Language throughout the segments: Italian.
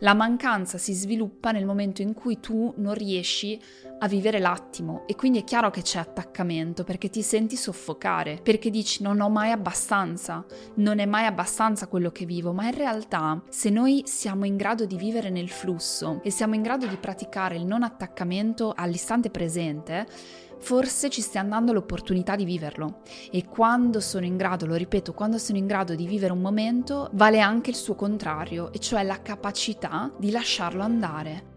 La mancanza si sviluppa nel momento in cui tu non riesci a vivere l'attimo e quindi è chiaro che c'è attaccamento perché ti senti soffocare, perché dici non ho mai abbastanza, non è mai abbastanza quello che vivo, ma in realtà se noi siamo in grado di vivere nel flusso e siamo in grado di praticare il non attaccamento all'istante presente, forse ci stiamo dando l'opportunità di viverlo e quando sono in grado, lo ripeto, quando sono in grado di vivere un momento, vale anche il suo contrario, e cioè la capacità di lasciarlo andare.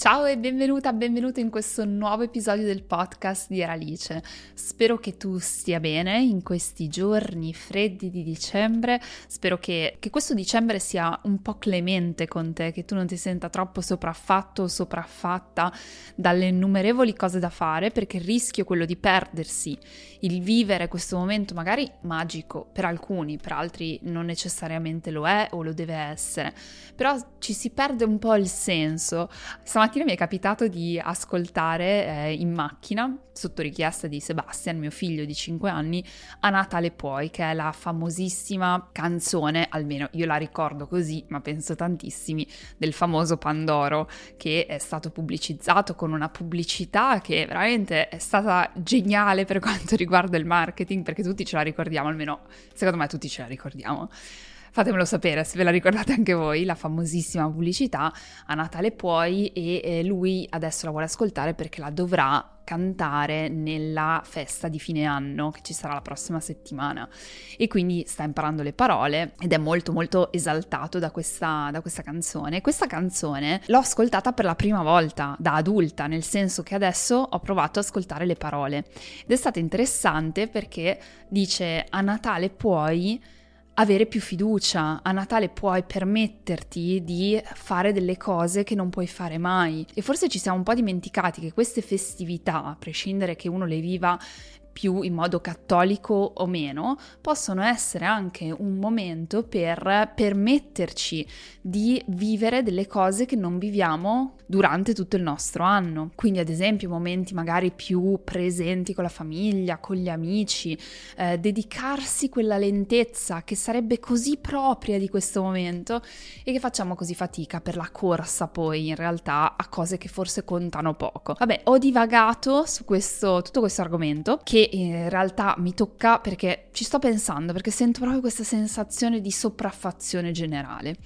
Ciao e benvenuta, benvenuto in questo nuovo episodio del podcast di Eralice. Spero che tu stia bene in questi giorni freddi di dicembre, spero che, che, questo dicembre sia un po' clemente con te, che tu non ti senta troppo sopraffatto o sopraffatta dalle innumerevoli cose da fare, perché il rischio è quello di perdersi, il vivere questo momento magari magico per alcuni, per altri non necessariamente lo è o lo deve essere, però ci si perde un po' il senso. Stamattina mattina mi è capitato di ascoltare eh, in macchina, sotto richiesta di Sebastian, mio figlio di 5 anni, A Natale Puoi, che è la famosissima canzone, almeno io la ricordo così, ma penso tantissimi, del famoso Pandoro, che è stato pubblicizzato con una pubblicità che veramente è stata geniale per quanto riguarda il marketing, perché tutti ce la ricordiamo, almeno secondo me tutti ce la ricordiamo. Fatemelo sapere se ve la ricordate anche voi, la famosissima pubblicità a Natale puoi e eh, lui adesso la vuole ascoltare perché la dovrà cantare nella festa di fine anno che ci sarà la prossima settimana e quindi sta imparando le parole ed è molto molto esaltato da questa, da questa canzone. Questa canzone l'ho ascoltata per la prima volta da adulta, nel senso che adesso ho provato ad ascoltare le parole ed è stato interessante perché dice a Natale puoi avere più fiducia. A Natale puoi permetterti di fare delle cose che non puoi fare mai. E forse ci siamo un po' dimenticati che queste festività, a prescindere che uno le viva più in modo cattolico o meno, possono essere anche un momento per permetterci di vivere delle cose che non viviamo durante tutto il nostro anno. Quindi ad esempio momenti magari più presenti con la famiglia, con gli amici, eh, dedicarsi quella lentezza che sarebbe così propria di questo momento e che facciamo così fatica per la corsa poi in realtà a cose che forse contano poco. Vabbè, ho divagato su questo, tutto questo argomento che in realtà mi tocca perché ci sto pensando, perché sento proprio questa sensazione di sopraffazione generale.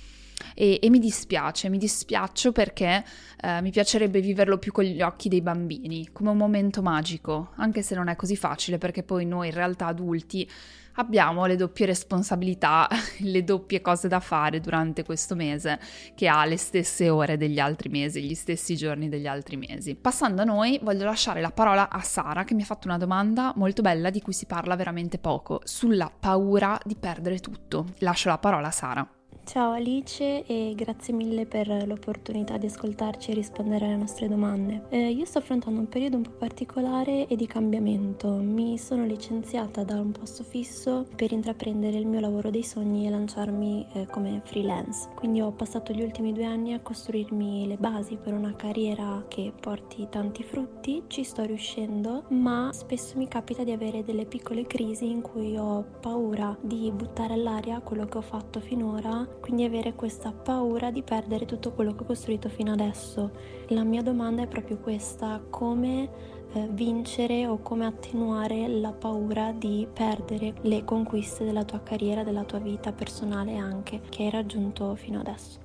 E, e, mi dispiace, mi dispiaccio perché eh, mi piacerebbe viverlo più con gli occhi dei bambini, come un momento magico, anche se non è così facile perché poi noi in realtà adulti abbiamo le doppie responsabilità, le doppie cose da fare durante questo mese che ha le stesse ore degli altri mesi, gli stessi giorni degli altri mesi. Passando a noi, voglio lasciare la parola a Sara che mi ha fatto una domanda molto bella di cui si parla veramente poco, sulla paura di perdere tutto. Lascio la parola a Sara. Ciao Alice e grazie mille per l'opportunità di ascoltarci e rispondere alle nostre domande. Eh, io sto affrontando un periodo un po' particolare e di cambiamento. Mi sono licenziata da un posto fisso per intraprendere il mio lavoro dei sogni e lanciarmi eh, come freelance. Quindi ho passato gli ultimi due anni a costruirmi le basi per una carriera che porti tanti frutti. Ci sto riuscendo, ma spesso mi capita di avere delle piccole crisi in cui ho paura di buttare all'aria quello che ho fatto finora quindi avere questa paura di perdere tutto quello che ho costruito fino adesso. La mia domanda è proprio questa, come eh, vincere o come attenuare la paura di perdere le conquiste della tua carriera, della tua vita personale anche, che hai raggiunto fino adesso.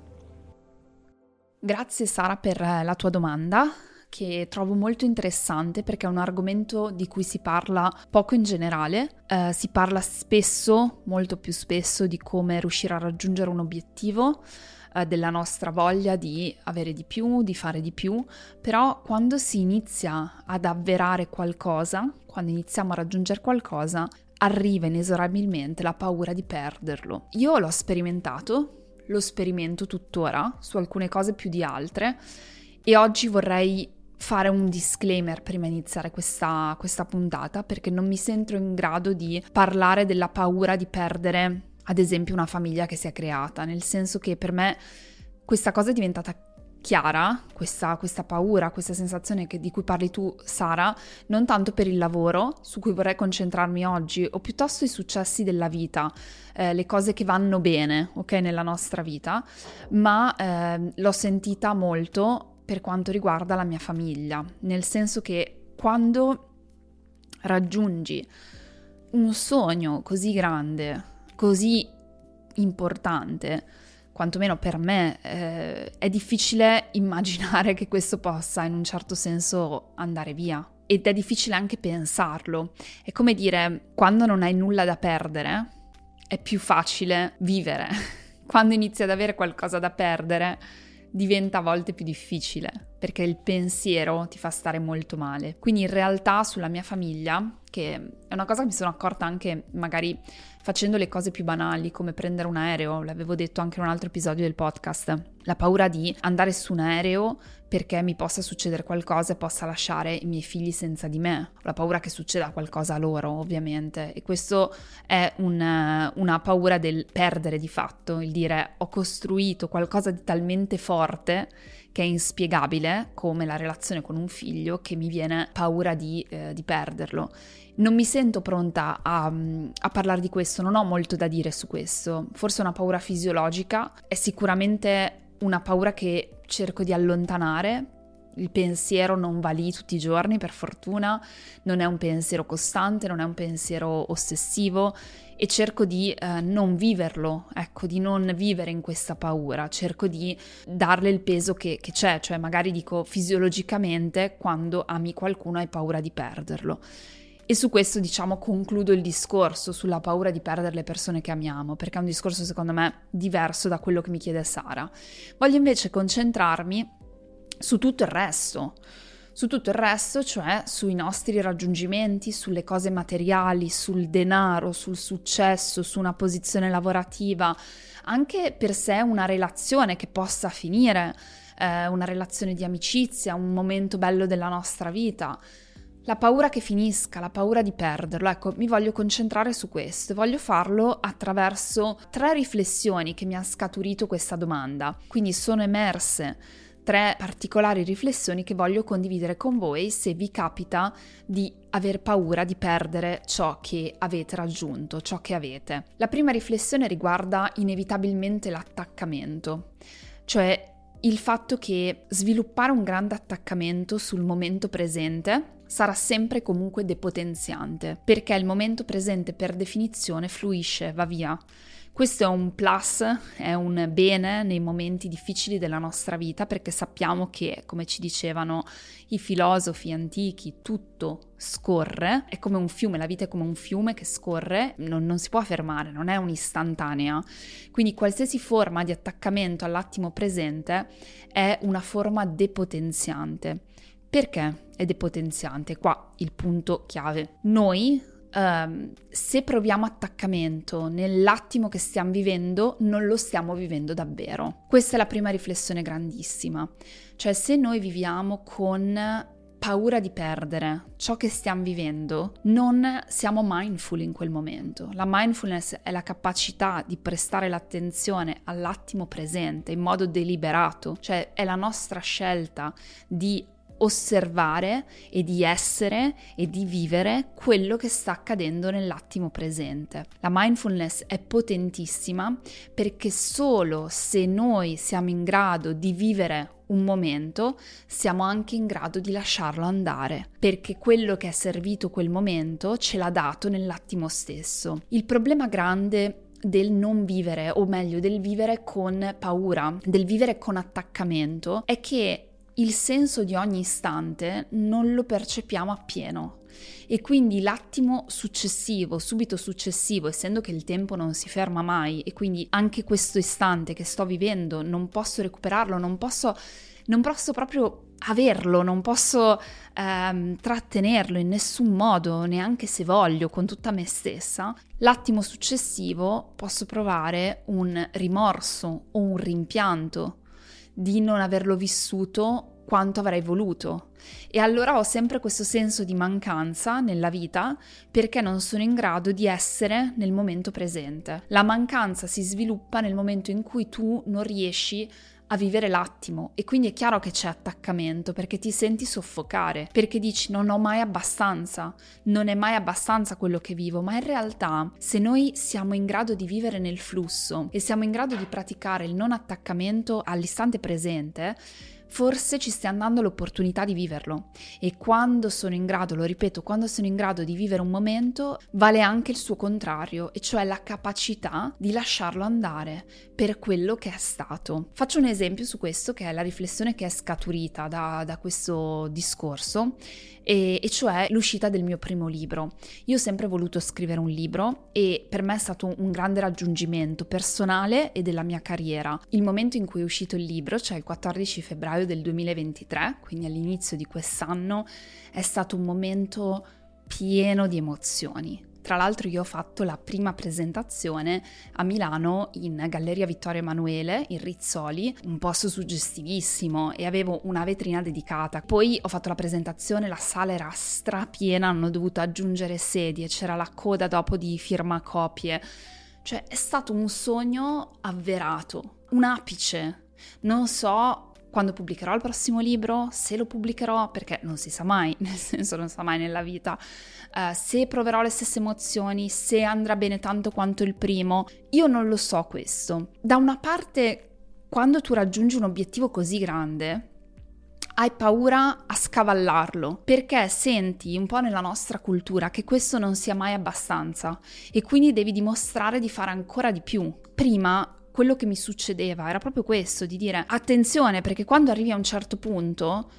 Grazie Sara per la tua domanda che trovo molto interessante perché è un argomento di cui si parla poco in generale, eh, si parla spesso, molto più spesso, di come riuscire a raggiungere un obiettivo eh, della nostra voglia di avere di più, di fare di più, però quando si inizia ad avverare qualcosa, quando iniziamo a raggiungere qualcosa, arriva inesorabilmente la paura di perderlo. Io l'ho sperimentato, lo sperimento tuttora su alcune cose più di altre e oggi vorrei fare un disclaimer prima di iniziare questa, questa puntata perché non mi sento in grado di parlare della paura di perdere ad esempio una famiglia che si è creata, nel senso che per me questa cosa è diventata chiara questa, questa paura, questa sensazione che, di cui parli tu, Sara, non tanto per il lavoro, su cui vorrei concentrarmi oggi, o piuttosto i successi della vita, eh, le cose che vanno bene, ok, nella nostra vita, ma eh, l'ho sentita molto per quanto riguarda la mia famiglia, nel senso che quando raggiungi un sogno così grande, così importante, quantomeno per me, eh, è difficile immaginare che questo possa in un certo senso andare via. Ed è difficile anche pensarlo. È come dire, quando non hai nulla da perdere, è più facile vivere. Quando inizi ad avere qualcosa da perdere, diventa a volte più difficile perché il pensiero ti fa stare molto male. Quindi in realtà sulla mia famiglia, che è una cosa che mi sono accorta anche magari facendo le cose più banali come prendere un aereo, l'avevo detto anche in un altro episodio del podcast, la paura di andare su un aereo perché mi possa succedere qualcosa e possa lasciare i miei figli senza di me, la paura che succeda qualcosa a loro ovviamente. E questo è un, una paura del perdere di fatto, il dire ho costruito qualcosa di talmente forte che è inspiegabile come la relazione con un figlio che mi viene paura di, eh, di perderlo non mi sento pronta a, a, parlare di questo, non ho molto da dire su questo. Forse una paura fisiologica, è sicuramente una paura che cerco di allontanare. Il pensiero non va lì tutti i giorni, per fortuna, non è un pensiero costante, non è un pensiero ossessivo e cerco di eh, non viverlo, ecco, di non vivere in questa paura, cerco di darle il peso che, che c'è, cioè magari dico fisiologicamente quando ami qualcuno hai paura di perderlo. E su questo, diciamo, concludo il discorso sulla paura di perdere le persone che amiamo, perché è un discorso secondo me diverso da quello che mi chiede Sara. Voglio invece concentrarmi su tutto il resto, su tutto il resto, cioè sui nostri raggiungimenti, sulle cose materiali, sul denaro, sul successo, su una posizione lavorativa, anche per sé una relazione che possa finire, eh, una relazione di amicizia, un momento bello della nostra vita. La paura che finisca, la paura di perderlo, ecco, mi voglio concentrare su questo e voglio farlo attraverso tre riflessioni che mi ha scaturito questa domanda. Quindi sono emerse tre particolari riflessioni che voglio condividere con voi se vi capita di aver paura di perdere ciò che avete raggiunto, ciò che avete. La prima riflessione riguarda inevitabilmente l'attaccamento, cioè il fatto che sviluppare un grande attaccamento sul momento presente sarà sempre comunque depotenziante, perché il momento presente per definizione fluisce, va via. Questo è un plus, è un bene nei momenti difficili della nostra vita perché sappiamo che, come ci dicevano i filosofi antichi, tutto scorre, è come un fiume, la vita è come un fiume che scorre, non, non si può fermare, non è un'istantanea. Quindi qualsiasi forma di attaccamento all'attimo presente è una forma depotenziante. Perché è depotenziante? Qua il punto chiave. Noi, um, se proviamo attaccamento nell'attimo che stiamo vivendo, non lo stiamo vivendo davvero. Questa è la prima riflessione grandissima. Cioè, se noi viviamo con paura di perdere ciò che stiamo vivendo, non siamo mindful in quel momento. La mindfulness è la capacità di prestare l'attenzione all'attimo presente in modo deliberato, cioè è la nostra scelta di osservare e di essere e di vivere quello che sta accadendo nell'attimo presente. La mindfulness è potentissima perché solo se noi siamo in grado di vivere un momento, siamo anche in grado di lasciarlo andare, perché quello che è servito quel momento ce l'ha dato nell'attimo stesso. Il problema grande del non vivere, o meglio del vivere con paura, del vivere con attaccamento, è che il senso di ogni istante non lo percepiamo appieno. E quindi l'attimo successivo, subito successivo, essendo che il tempo non si ferma mai e quindi anche questo istante che sto vivendo non posso recuperarlo, non posso, non posso proprio averlo, non posso ehm, trattenerlo in nessun modo, neanche se voglio, con tutta me stessa, l'attimo successivo posso provare un rimorso o un rimpianto di non averlo vissuto quanto avrei voluto. E allora ho sempre questo senso di mancanza nella vita perché non sono in grado di essere nel momento presente. La mancanza si sviluppa nel momento in cui tu non riesci a vivere l'attimo. E quindi è chiaro che c'è attaccamento perché ti senti soffocare, perché dici non ho mai abbastanza, non è mai abbastanza quello che vivo, ma in realtà se noi siamo in grado di vivere nel flusso e siamo in grado di praticare il non attaccamento all'istante presente, forse ci stiamo dando l'opportunità di viverlo e quando sono in grado, lo ripeto, quando sono in grado di vivere un momento, vale anche il suo contrario, e cioè la capacità di lasciarlo andare per quello che è stato. Faccio un esempio su questo che è la riflessione che è scaturita da, da questo discorso e, e, cioè l'uscita del mio primo libro. Io ho sempre voluto scrivere un libro e per me è stato un grande raggiungimento personale e della mia carriera. Il momento in cui è uscito il libro, cioè il 14 febbraio del 2023, quindi all'inizio di quest'anno, è stato un momento pieno di emozioni. Tra l'altro io ho fatto la prima presentazione a Milano in Galleria Vittorio Emanuele, in Rizzoli, un posto suggestivissimo e avevo una vetrina dedicata. Poi ho fatto la presentazione, la sala era strapiena, hanno dovuto aggiungere sedie, c'era la coda dopo di firma copie. Cioè è stato un sogno avverato, un apice. Non so quando pubblicherò il prossimo libro, se lo pubblicherò, perché non si sa mai, nel senso non sa mai nella vita, uh, se proverò le stesse emozioni, se andrà bene tanto quanto il primo, io non lo so questo. Da una parte, quando tu raggiungi un obiettivo così grande, hai paura a scavallarlo perché senti un po' nella nostra cultura che questo non sia mai abbastanza e quindi devi dimostrare di fare ancora di più. Prima quello che mi succedeva era proprio questo, di dire attenzione perché quando arrivi a un certo punto,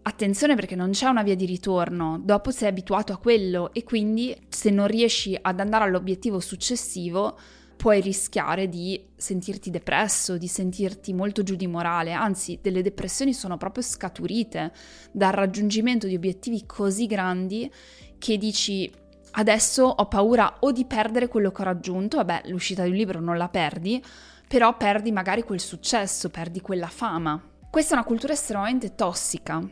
attenzione perché non c'è una via di ritorno, dopo sei abituato a quello e quindi se non riesci ad andare all'obiettivo successivo puoi rischiare di sentirti depresso, di sentirti molto giù di morale, anzi delle depressioni sono proprio scaturite dal raggiungimento di obiettivi così grandi che dici adesso ho paura o di perdere quello che ho raggiunto, vabbè l'uscita di un libro non la perdi, però perdi magari quel successo, perdi quella fama. Questa è una cultura estremamente tossica.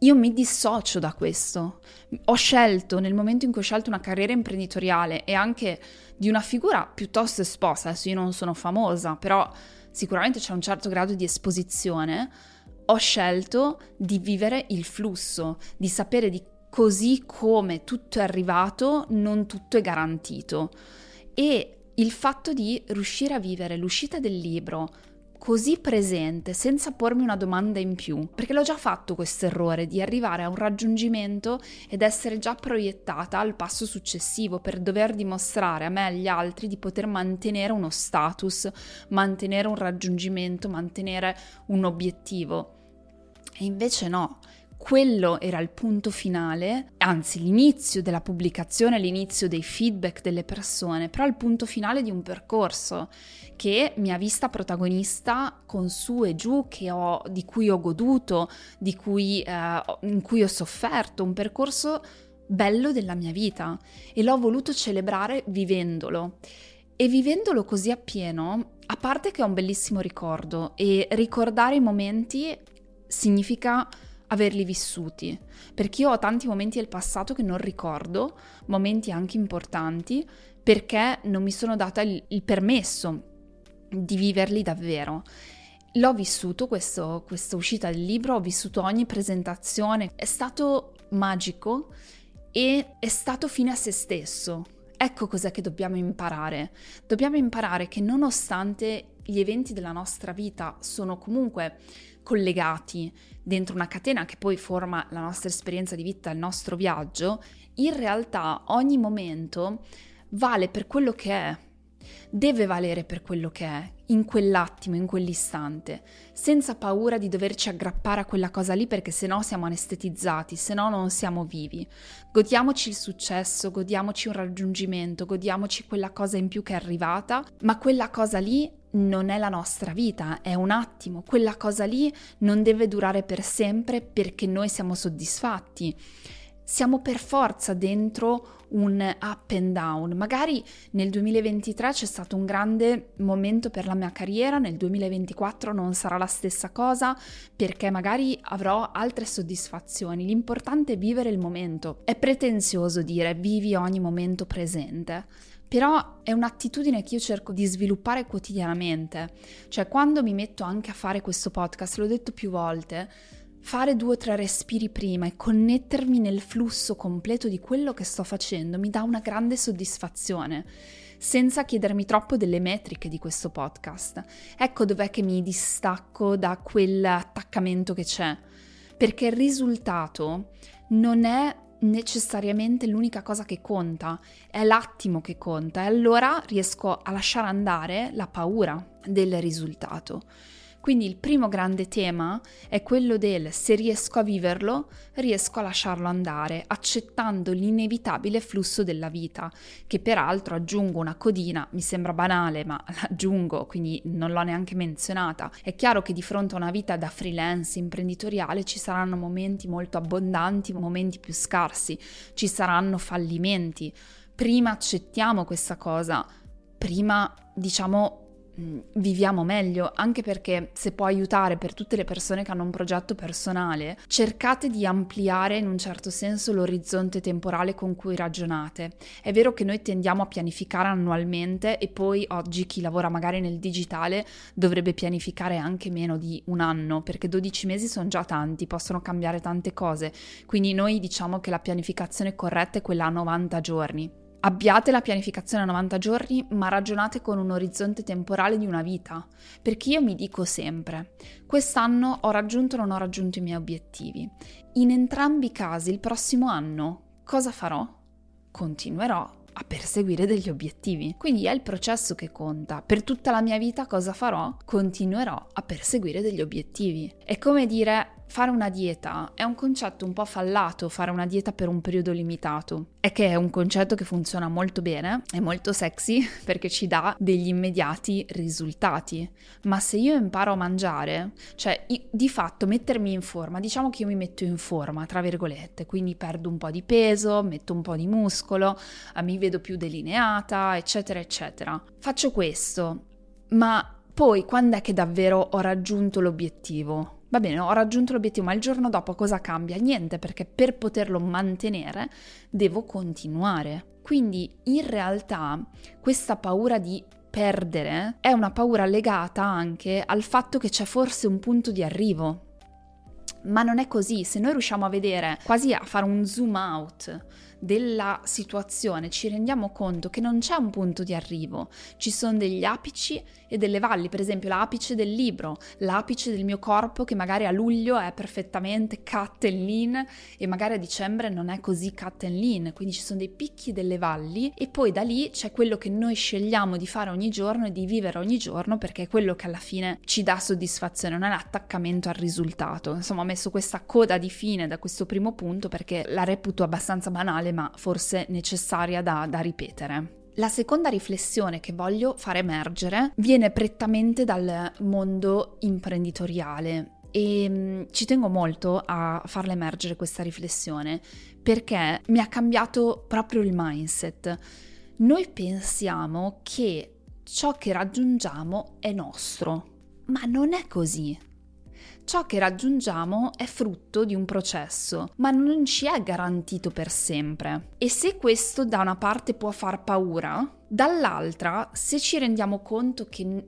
Io mi dissocio da questo. Ho scelto, nel momento in cui ho scelto una carriera imprenditoriale e anche di una figura piuttosto esposta, adesso io non sono famosa, però sicuramente c'è un certo grado di esposizione, ho scelto di vivere il flusso, di sapere di così come tutto è arrivato, non tutto è garantito. E il fatto di riuscire a vivere l'uscita del libro così presente senza pormi una domanda in più, perché l'ho già fatto questo errore di arrivare a un raggiungimento ed essere già proiettata al passo successivo per dover dimostrare a me e agli altri di poter mantenere uno status, mantenere un raggiungimento, mantenere un obiettivo. E invece no, quello era il punto finale, anzi l'inizio della pubblicazione, l'inizio dei feedback delle persone, però il punto finale di un percorso che mi ha vista protagonista con su e giù, ho, di cui ho goduto, cui, eh, in cui ho sofferto, un percorso bello della mia vita e l'ho voluto celebrare vivendolo. E vivendolo così appieno, a parte che è un bellissimo ricordo e ricordare i momenti significa averli vissuti, perché io ho tanti momenti del passato che non ricordo, momenti anche importanti, perché non mi sono data il, il permesso di viverli davvero. L'ho vissuto questo, questa uscita del libro, ho vissuto ogni presentazione, è stato magico e è stato fine a se stesso. Ecco cos'è che dobbiamo imparare. Dobbiamo imparare che nonostante gli eventi della nostra vita sono comunque collegati dentro una catena che poi forma la nostra esperienza di vita, il nostro viaggio, in realtà ogni momento vale per quello che è, deve valere per quello che è, in quell'attimo, in quell'istante, senza paura di doverci aggrappare a quella cosa lì perché sennò siamo anestetizzati, sennò non siamo vivi. Godiamoci il successo, godiamoci un raggiungimento, godiamoci quella cosa in più che è arrivata, ma quella cosa lì non è la nostra vita, è un attimo, quella cosa lì non deve durare per sempre perché noi siamo soddisfatti. Siamo per forza dentro un up and down. Magari nel 2023 c'è stato un grande momento per la mia carriera, nel 2024 non sarà la stessa cosa perché magari avrò altre soddisfazioni. L'importante è vivere il momento. È pretenzioso dire vivi ogni momento presente Però è un'attitudine che io cerco di sviluppare quotidianamente. Cioè, quando mi metto anche a fare questo podcast, l'ho detto più volte, fare due o tre respiri prima e connettermi nel flusso completo di quello che sto facendo mi dà una grande soddisfazione senza chiedermi troppo delle metriche di questo podcast. Ecco dov'è che mi distacco da quell'attaccamento che c'è, perché il risultato non è necessariamente l'unica cosa che conta, è l'attimo che conta e allora riesco a lasciare andare la paura del risultato. Quindi il primo grande tema è quello del se riesco a viverlo, riesco a lasciarlo andare, accettando l'inevitabile flusso della vita, che peraltro aggiungo una codina, mi sembra banale, ma l'aggiungo, quindi non l'ho neanche menzionata. È chiaro che di fronte a una vita da freelance imprenditoriale ci saranno momenti molto abbondanti, momenti più scarsi, ci saranno fallimenti. Prima accettiamo questa cosa, prima diciamo viviamo meglio, anche perché se può aiutare per tutte le persone che hanno un progetto personale, cercate di ampliare in un certo senso l'orizzonte temporale con cui ragionate. È vero che noi tendiamo a pianificare annualmente e poi oggi chi lavora magari nel digitale dovrebbe pianificare anche meno di un anno, perché 12 mesi sono già tanti, possono cambiare tante cose. Quindi noi diciamo che la pianificazione corretta è quella a 90 giorni. Abbiate la pianificazione a 90 giorni, ma ragionate con un orizzonte temporale di una vita, perché io mi dico sempre, quest'anno ho raggiunto o non ho raggiunto i miei obiettivi. In entrambi i casi, il prossimo anno, cosa farò? Continuerò a perseguire degli obiettivi. Quindi è il processo che conta. Per tutta la mia vita cosa farò? Continuerò a perseguire degli obiettivi. È come dire fare una dieta è un concetto un po' fallato, fare una dieta per un periodo limitato. È che è un concetto che funziona molto bene, è molto sexy perché ci dà degli immediati risultati. Ma se io imparo a mangiare, cioè di fatto mettermi in forma, diciamo che io mi metto in forma, tra virgolette, quindi perdo un po' di peso, metto un po' di muscolo, eh, mi vedo più delineata, eccetera, eccetera. Faccio questo, ma poi quando è che davvero ho raggiunto l'obiettivo? Va bene, ho raggiunto l'obiettivo, ma il giorno dopo cosa cambia? Niente, perché per poterlo mantenere devo continuare. Quindi in realtà questa paura di perdere è una paura legata anche al fatto che c'è forse un punto di arrivo. Ma non è così, se noi riusciamo a vedere, quasi a fare un zoom out della situazione ci rendiamo conto che non c'è un punto di arrivo, ci sono degli apici e delle valli, per esempio l'apice del libro, l'apice del mio corpo che magari a luglio è perfettamente cut and lean e magari a dicembre non è così cut and lean, quindi ci sono dei picchi delle valli e poi da lì c'è quello che noi scegliamo di fare ogni giorno e di vivere ogni giorno perché è quello che alla fine ci dà soddisfazione, non è l'attaccamento al risultato. Insomma, ho messo questa coda di fine da questo primo punto perché la reputo abbastanza banale ma forse necessaria da, da ripetere. La seconda riflessione che voglio far emergere viene prettamente dal mondo imprenditoriale e mm, ci tengo molto a farla emergere questa riflessione perché mi ha cambiato proprio il mindset. Noi pensiamo che ciò che raggiungiamo è nostro, ma non è così. Ciò che raggiungiamo è frutto di un processo, ma non ci è garantito per sempre. E se questo da una parte può far paura, dall'altra, se ci rendiamo conto che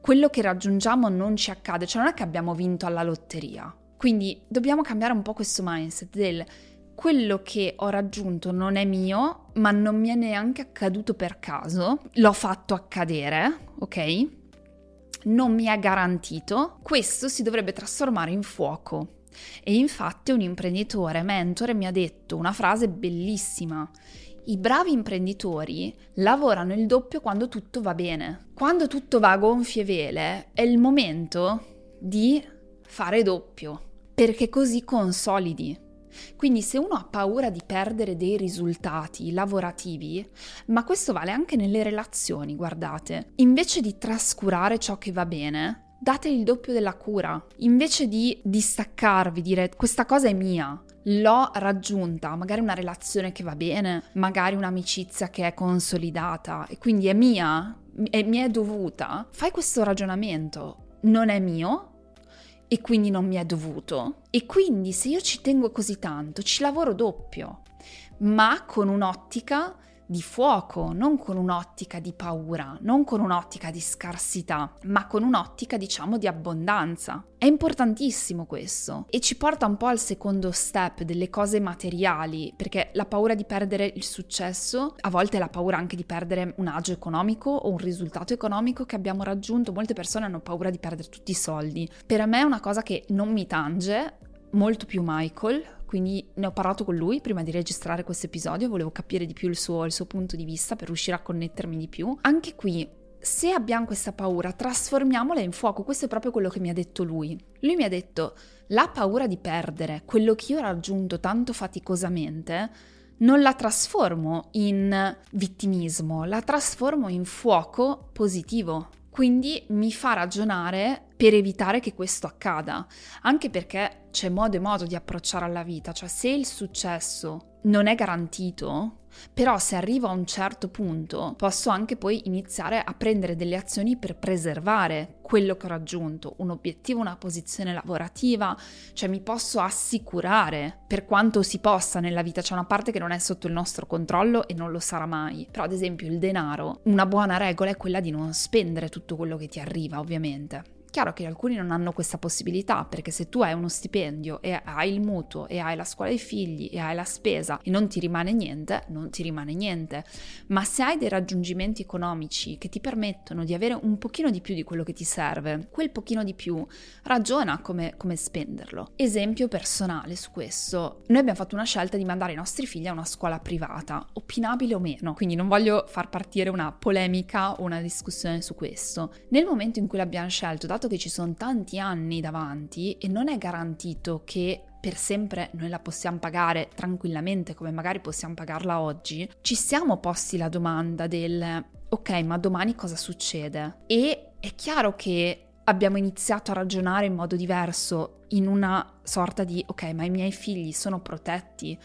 quello che raggiungiamo non ci accade, cioè non è che abbiamo vinto alla lotteria. Quindi dobbiamo cambiare un po' questo mindset del quello che ho raggiunto non è mio, ma non mi è neanche accaduto per caso, l'ho fatto accadere, ok? Non mi è garantito, questo si dovrebbe trasformare in fuoco. E infatti un imprenditore mentore mi ha detto una frase bellissima. I bravi imprenditori lavorano il doppio quando tutto va bene. Quando tutto va a gonfie vele è il momento di fare doppio, perché così consolidi. Quindi se uno ha paura di perdere dei risultati lavorativi, ma questo vale anche nelle relazioni, guardate, invece di trascurare ciò che va bene, date il doppio della cura. Invece di distaccarvi, dire questa cosa è mia, l'ho raggiunta, magari una relazione che va bene, magari un'amicizia che è consolidata e quindi è mia, mi è dovuta, fai questo ragionamento. Non è mio, e quindi non mi è dovuto. E quindi se io ci tengo così tanto, ci lavoro doppio, ma con un'ottica di fuoco, non con un'ottica di paura, non con un'ottica di scarsità, ma con un'ottica diciamo di abbondanza. È importantissimo questo e ci porta un po' al secondo step delle cose materiali, perché la paura di perdere il successo, a volte la paura anche di perdere un agio economico o un risultato economico che abbiamo raggiunto, molte persone hanno paura di perdere tutti i soldi. Per me è una cosa che non mi tange, molto più Michael, quindi ne ho parlato con lui prima di registrare questo episodio, volevo capire di più il suo, il suo punto di vista per riuscire a connettermi di più. Anche qui se abbiamo questa paura, trasformiamola in fuoco. Questo è proprio quello che mi ha detto lui. Lui mi ha detto: la paura di perdere quello che io ho raggiunto tanto faticosamente, non la trasformo in vittimismo, la trasformo in fuoco positivo. Quindi mi fa ragionare per evitare che questo accada, anche perché c'è modo e modo di approcciare alla vita, cioè se il successo non è garantito, però se arrivo a un certo punto posso anche poi iniziare a prendere delle azioni per preservare quello che ho raggiunto, un obiettivo, una posizione lavorativa, cioè mi posso assicurare per quanto si possa nella vita, c'è una parte che non è sotto il nostro controllo e non lo sarà mai, però ad esempio il denaro, una buona regola è quella di non spendere tutto quello che ti arriva ovviamente Chiaro che alcuni non hanno questa possibilità perché se tu hai uno stipendio e hai il mutuo e hai la scuola dei figli e hai la spesa e non ti rimane niente, non ti rimane niente. Ma se hai dei raggiungimenti economici che ti permettono di avere un pochino di più di quello che ti serve, quel pochino di più, ragiona come, come spenderlo. Esempio personale su questo. Noi abbiamo fatto una scelta di mandare i nostri figli a una scuola privata, opinabile o meno, quindi non voglio far partire una polemica o una discussione su questo. Nel momento in cui l'abbiamo scelto, dato che ci sono tanti anni davanti e non è garantito che per sempre noi la possiamo pagare tranquillamente come magari possiamo pagarla oggi, ci siamo posti la domanda del ok, ma domani cosa succede? E è chiaro che abbiamo iniziato a ragionare in modo diverso, in una sorta di ok, ma i miei figli sono protetti,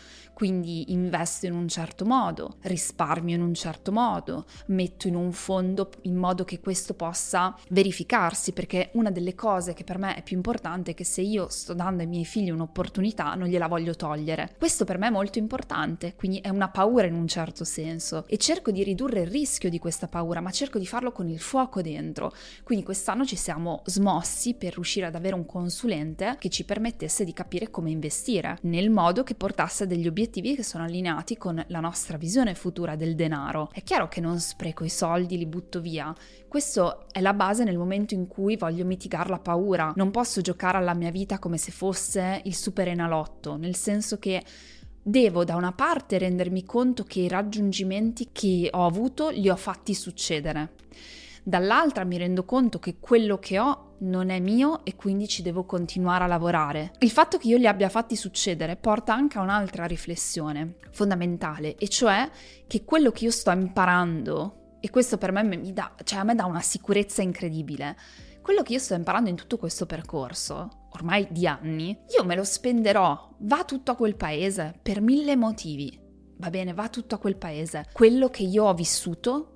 quindi investo in un certo modo, risparmio in un certo modo, metto in un fondo in modo che questo possa verificarsi, perché una delle cose che per me è più importante è che se io sto dando ai miei figli un'opportunità non gliela voglio togliere. Questo per me è molto importante, quindi è una paura in un certo senso e cerco di ridurre il rischio di questa paura, ma cerco di farlo con il fuoco dentro. Quindi quest'anno ci siamo smossi per riuscire ad avere un consulente che ci permettesse di capire come investire, nel modo che portasse a degli obiettivi che sono allineati con la nostra visione futura del denaro. È chiaro che non spreco i soldi, li butto via. Questo è la base nel momento in cui voglio mitigare la paura. Non posso giocare alla mia vita come se fosse il super enalotto, nel senso che devo da una parte rendermi conto che i raggiungimenti che ho avuto li ho fatti succedere dall'altra mi rendo conto che quello che ho non è mio e quindi ci devo continuare a lavorare. Il fatto che io li abbia fatti succedere porta anche a un'altra riflessione fondamentale, e cioè che quello che io sto imparando, e questo per me mi dà, cioè a me dà una sicurezza incredibile, quello che io sto imparando in tutto questo percorso, ormai di anni, io me lo spenderò, va tutto a quel paese per mille motivi. Va bene, va tutto a quel paese. Quello che io ho vissuto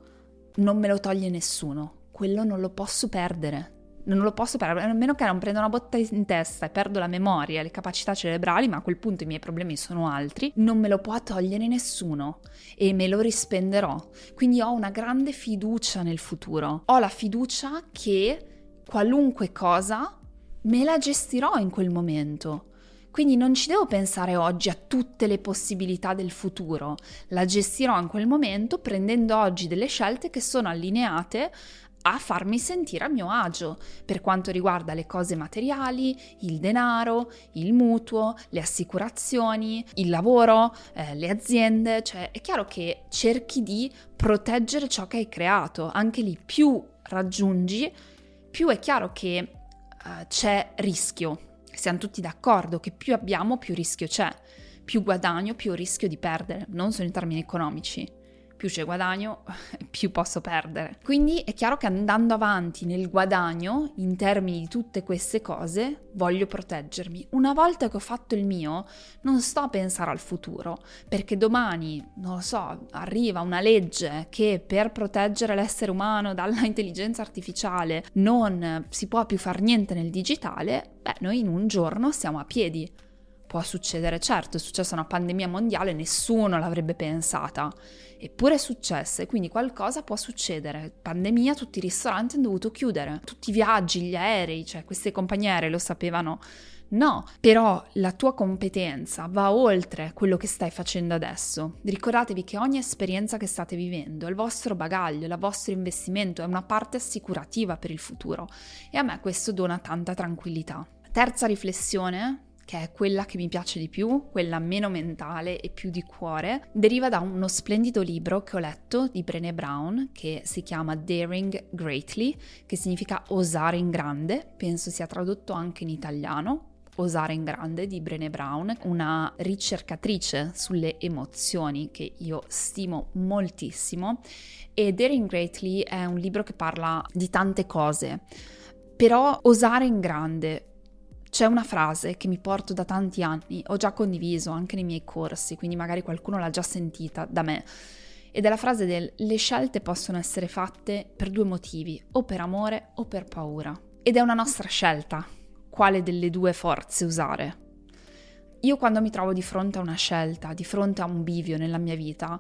non me lo toglie nessuno, quello non lo posso perdere. Non lo posso perdere, a meno che non prenda una botta in testa e perdo la memoria, le capacità cerebrali, ma a quel punto i miei problemi sono altri, non me lo può togliere nessuno e me lo rispenderò. Quindi ho una grande fiducia nel futuro. Ho la fiducia che qualunque cosa me la gestirò in quel momento. Quindi non ci devo pensare oggi a tutte le possibilità del futuro, la gestirò in quel momento prendendo oggi delle scelte che sono allineate a farmi sentire a mio agio per quanto riguarda le cose materiali, il denaro, il mutuo, le assicurazioni, il lavoro, eh, le aziende, cioè è chiaro che cerchi di proteggere ciò che hai creato, anche lì più raggiungi, più è chiaro che eh, c'è rischio, siamo tutti d'accordo che più abbiamo più rischio c'è, più guadagno più rischio di perdere, non solo in termini economici, più c'è guadagno, più posso perdere. Quindi è chiaro che andando avanti nel guadagno, in termini di tutte queste cose, voglio proteggermi. Una volta che ho fatto il mio, non sto a pensare al futuro, perché domani, non lo so, arriva una legge che per proteggere l'essere umano dalla intelligenza artificiale non si può più fare niente nel digitale, beh, noi in un giorno siamo a piedi Può succedere, certo, è successa una pandemia mondiale, nessuno l'avrebbe pensata, eppure è successa e quindi qualcosa può succedere. Pandemia, tutti i ristoranti hanno dovuto chiudere, tutti i viaggi, gli aerei, cioè queste compagnie aeree lo sapevano. No, però la tua competenza va oltre quello che stai facendo adesso. Ricordatevi che ogni esperienza che state vivendo è il vostro bagaglio, il vostro investimento, è una parte assicurativa per il futuro e a me questo dona tanta tranquillità. Terza riflessione che è quella che mi piace di più, quella meno mentale e più di cuore, deriva da uno splendido libro che ho letto di Brené Brown che si chiama Daring Greatly, che significa osare in grande, penso sia tradotto anche in italiano. Osare in grande di Brené Brown, una ricercatrice sulle emozioni che io stimo moltissimo e Daring Greatly è un libro che parla di tante cose, però osare in grande c'è una frase che mi porto da tanti anni, ho già condiviso anche nei miei corsi, quindi magari qualcuno l'ha già sentita da me, ed è la frase del le scelte possono essere fatte per due motivi, o per amore o per paura. Ed è una nostra scelta quale delle due forze usare. Io quando mi trovo di fronte a una scelta, di fronte a un bivio nella mia vita,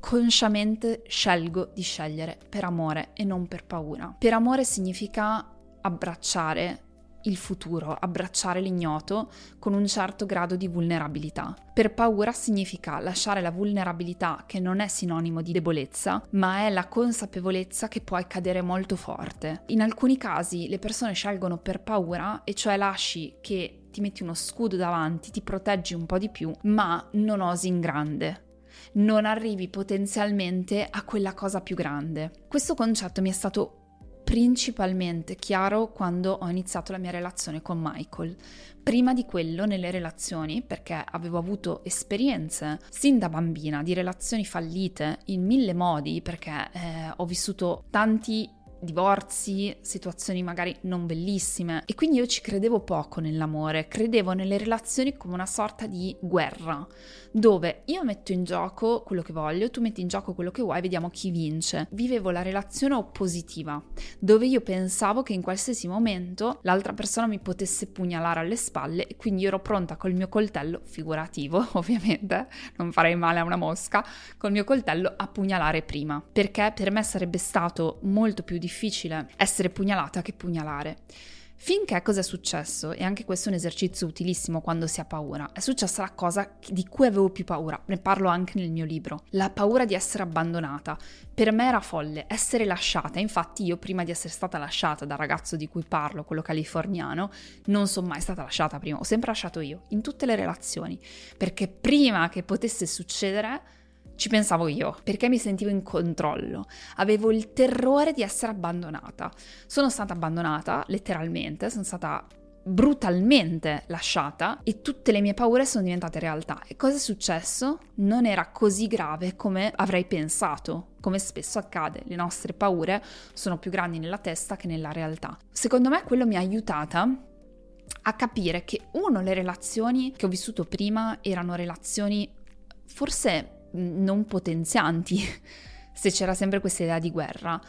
consciamente scelgo di scegliere per amore e non per paura. Per amore significa abbracciare il futuro, abbracciare l'ignoto con un certo grado di vulnerabilità. Per paura significa lasciare la vulnerabilità che non è sinonimo di debolezza, ma è la consapevolezza che puoi cadere molto forte. In alcuni casi le persone scelgono per paura e cioè lasci che ti metti uno scudo davanti, ti proteggi un po' di più, ma non osi in grande non arrivi potenzialmente a quella cosa più grande. Questo concetto mi è stato principalmente chiaro quando ho iniziato la mia relazione con Michael. Prima di quello, nelle relazioni, perché avevo avuto esperienze sin da bambina di relazioni fallite in mille modi, perché eh, ho vissuto tanti divorzi, situazioni magari non bellissime e quindi io ci credevo poco nell'amore, credevo nelle relazioni come una sorta di guerra, dove io metto in gioco quello che voglio, tu metti in gioco quello che vuoi, vediamo chi vince. Vivevo la relazione oppositiva, dove io pensavo che in qualsiasi momento l'altra persona mi potesse pugnalare alle spalle e quindi ero pronta col mio coltello, figurativo ovviamente, non farei male a una mosca, col mio coltello a pugnalare prima, perché per me sarebbe stato molto più difficile essere pugnalata che pugnalare. Finché cosa è successo, e anche questo è un esercizio utilissimo quando si ha paura, è successa la cosa di cui avevo più paura, ne parlo anche nel mio libro, la paura di essere abbandonata. Per me era folle essere lasciata, infatti io prima di essere stata lasciata dal ragazzo di cui parlo, quello californiano, non sono mai stata lasciata prima, ho sempre lasciato io, in tutte le relazioni, perché prima che potesse succedere ci pensavo io, perché mi sentivo in controllo. Avevo il terrore di essere abbandonata. Sono stata abbandonata, letteralmente, sono stata brutalmente lasciata e tutte le mie paure sono diventate realtà. E cosa è successo? Non era così grave come avrei pensato, come spesso accade. Le nostre paure sono più grandi nella testa che nella realtà. Secondo me quello mi ha aiutata a capire che uno, le relazioni che ho vissuto prima erano relazioni forse non potenzianti, se c'era sempre questa idea di guerra.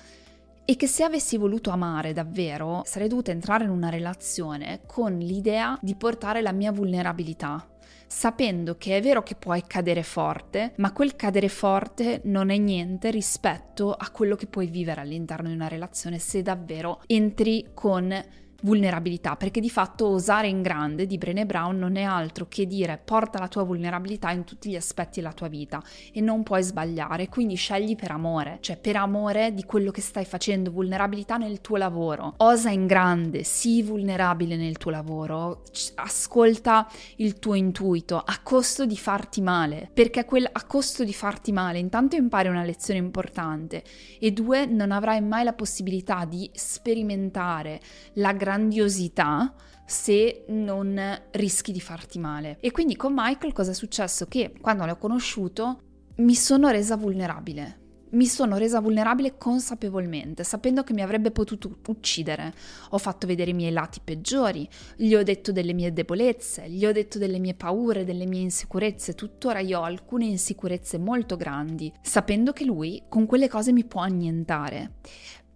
E che se avessi voluto amare davvero, sarei dovuta entrare in una relazione con l'idea di portare la mia vulnerabilità, sapendo che è vero che puoi cadere forte, ma quel cadere forte non è niente rispetto a quello che puoi vivere all'interno di una relazione se davvero entri con vulnerabilità, perché di fatto osare in grande di Brené Brown non è altro che dire porta la tua vulnerabilità in tutti gli aspetti della tua vita e non puoi sbagliare, quindi scegli per amore, cioè per amore di quello che stai facendo, vulnerabilità nel tuo lavoro. Osa in grande, sii vulnerabile nel tuo lavoro, ascolta il tuo intuito a costo di farti male, perché quel a costo di farti male intanto impari una lezione importante e due non avrai mai la possibilità di sperimentare la gratitudine grandiosità se non rischi di farti male. E quindi con Michael cosa è successo? Che quando l'ho conosciuto mi sono resa vulnerabile. Mi sono resa vulnerabile consapevolmente, sapendo che mi avrebbe potuto uccidere. Ho fatto vedere i miei lati peggiori, gli ho detto delle mie debolezze, gli ho detto delle mie paure, delle mie insicurezze. Tuttora io ho alcune insicurezze molto grandi, sapendo che lui con quelle cose mi può annientare,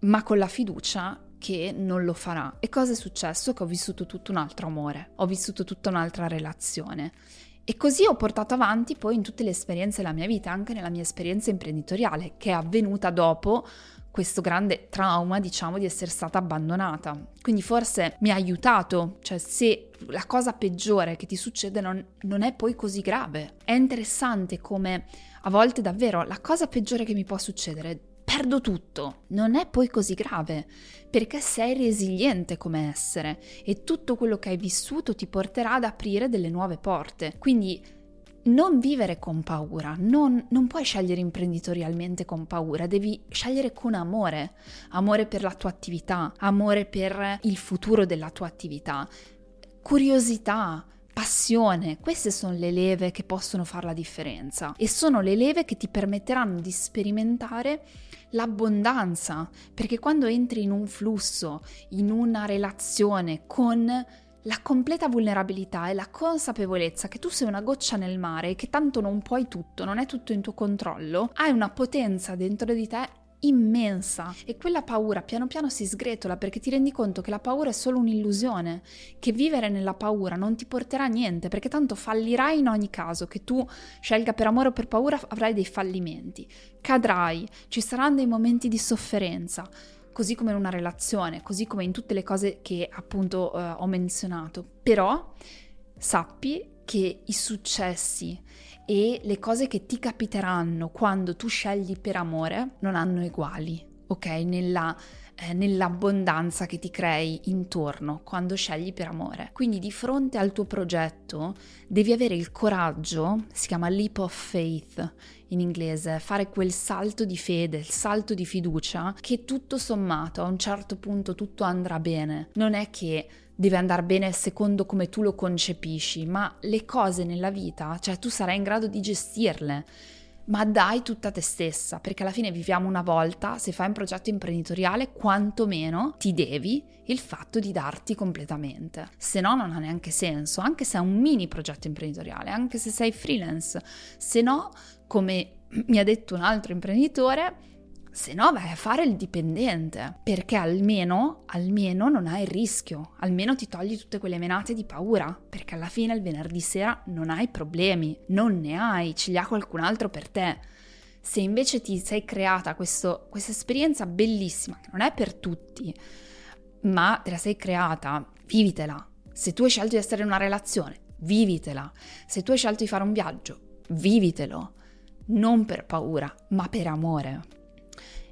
ma con la fiducia che non lo farà. E cosa è successo? Che ho vissuto tutto un altro amore, ho vissuto tutta un'altra relazione. E così ho portato avanti poi in tutte le esperienze della mia vita, anche nella mia esperienza imprenditoriale, che è avvenuta dopo questo grande trauma, diciamo, di essere stata abbandonata. Quindi forse mi ha aiutato, cioè se la cosa peggiore che ti succede non, non è poi così grave. È interessante come a volte davvero la cosa peggiore che mi può succedere perdo tutto. Non è poi così grave, perché sei resiliente come essere e tutto quello che hai vissuto ti porterà ad aprire delle nuove porte. Quindi non vivere con paura, non, non, puoi scegliere imprenditorialmente con paura, devi scegliere con amore, amore per la tua attività, amore per il futuro della tua attività, curiosità, passione, queste sono le leve che possono fare la differenza e sono le leve che ti permetteranno di sperimentare l'abbondanza, perché quando entri in un flusso, in una relazione con la completa vulnerabilità e la consapevolezza che tu sei una goccia nel mare e che tanto non puoi tutto, non è tutto in tuo controllo, hai una potenza dentro di te immensa. E quella paura piano piano si sgretola perché ti rendi conto che la paura è solo un'illusione, che vivere nella paura non ti porterà a niente perché tanto fallirai in ogni caso, che tu scelga per amore o per paura avrai dei fallimenti, cadrai, ci saranno dei momenti di sofferenza, così come in una relazione, così come in tutte le cose che appunto uh, ho menzionato, però sappi che i successi e le cose che ti capiteranno quando tu scegli per amore non hanno eguali, ok? Nella, eh, nell'abbondanza che ti crei intorno quando scegli per amore. Quindi di fronte al tuo progetto devi avere il coraggio, si chiama leap of faith in inglese, fare quel salto di fede, il salto di fiducia che tutto sommato a un certo punto tutto andrà bene. Non è che deve andare bene secondo come tu lo concepisci, ma le cose nella vita, cioè tu sarai in grado di gestirle. Ma dai tutta te stessa, perché alla fine viviamo una volta, se fai un progetto imprenditoriale, quantomeno ti devi il fatto di darti completamente. Se no non ha neanche senso, anche se è un mini progetto imprenditoriale, anche se sei freelance. Se no, come mi ha detto un altro imprenditore, se no vai a fare il dipendente, perché almeno, almeno non hai rischio, almeno ti togli tutte quelle menate di paura, perché alla fine il venerdì sera non hai problemi, non ne hai, ce li ha qualcun altro per te. Se invece ti sei creata questa esperienza bellissima, che non è per tutti, ma te la sei creata, vivitela. Se tu hai scelto di essere in una relazione, vivitela. Se tu hai scelto di fare un viaggio, vivitelo. Non per paura, ma per amore.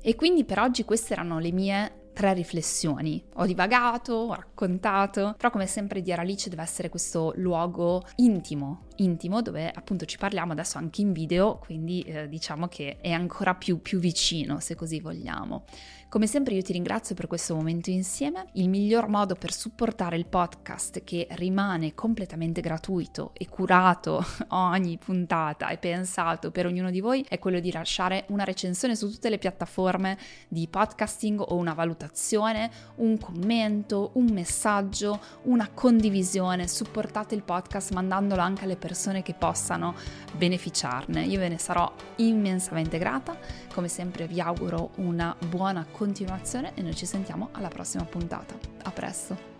E quindi per oggi queste erano le mie tre riflessioni. Ho divagato, ho raccontato, però come sempre di Alice deve essere questo luogo intimo, intimo dove appunto ci parliamo adesso anche in video, quindi eh, diciamo che è ancora più, più vicino se così vogliamo. Come sempre io ti ringrazio per questo momento insieme. Il miglior modo per supportare il podcast che rimane completamente gratuito e curato ogni puntata e pensato per ognuno di voi è quello di lasciare una recensione su tutte le piattaforme di podcasting o una valutazione, un commento, un messaggio, una condivisione. Supportate il podcast mandandolo anche alle persone che possano beneficiarne. Io ve ne sarò immensamente grata. Come sempre vi auguro una buona continuazione e noi ci sentiamo alla prossima puntata. A presto!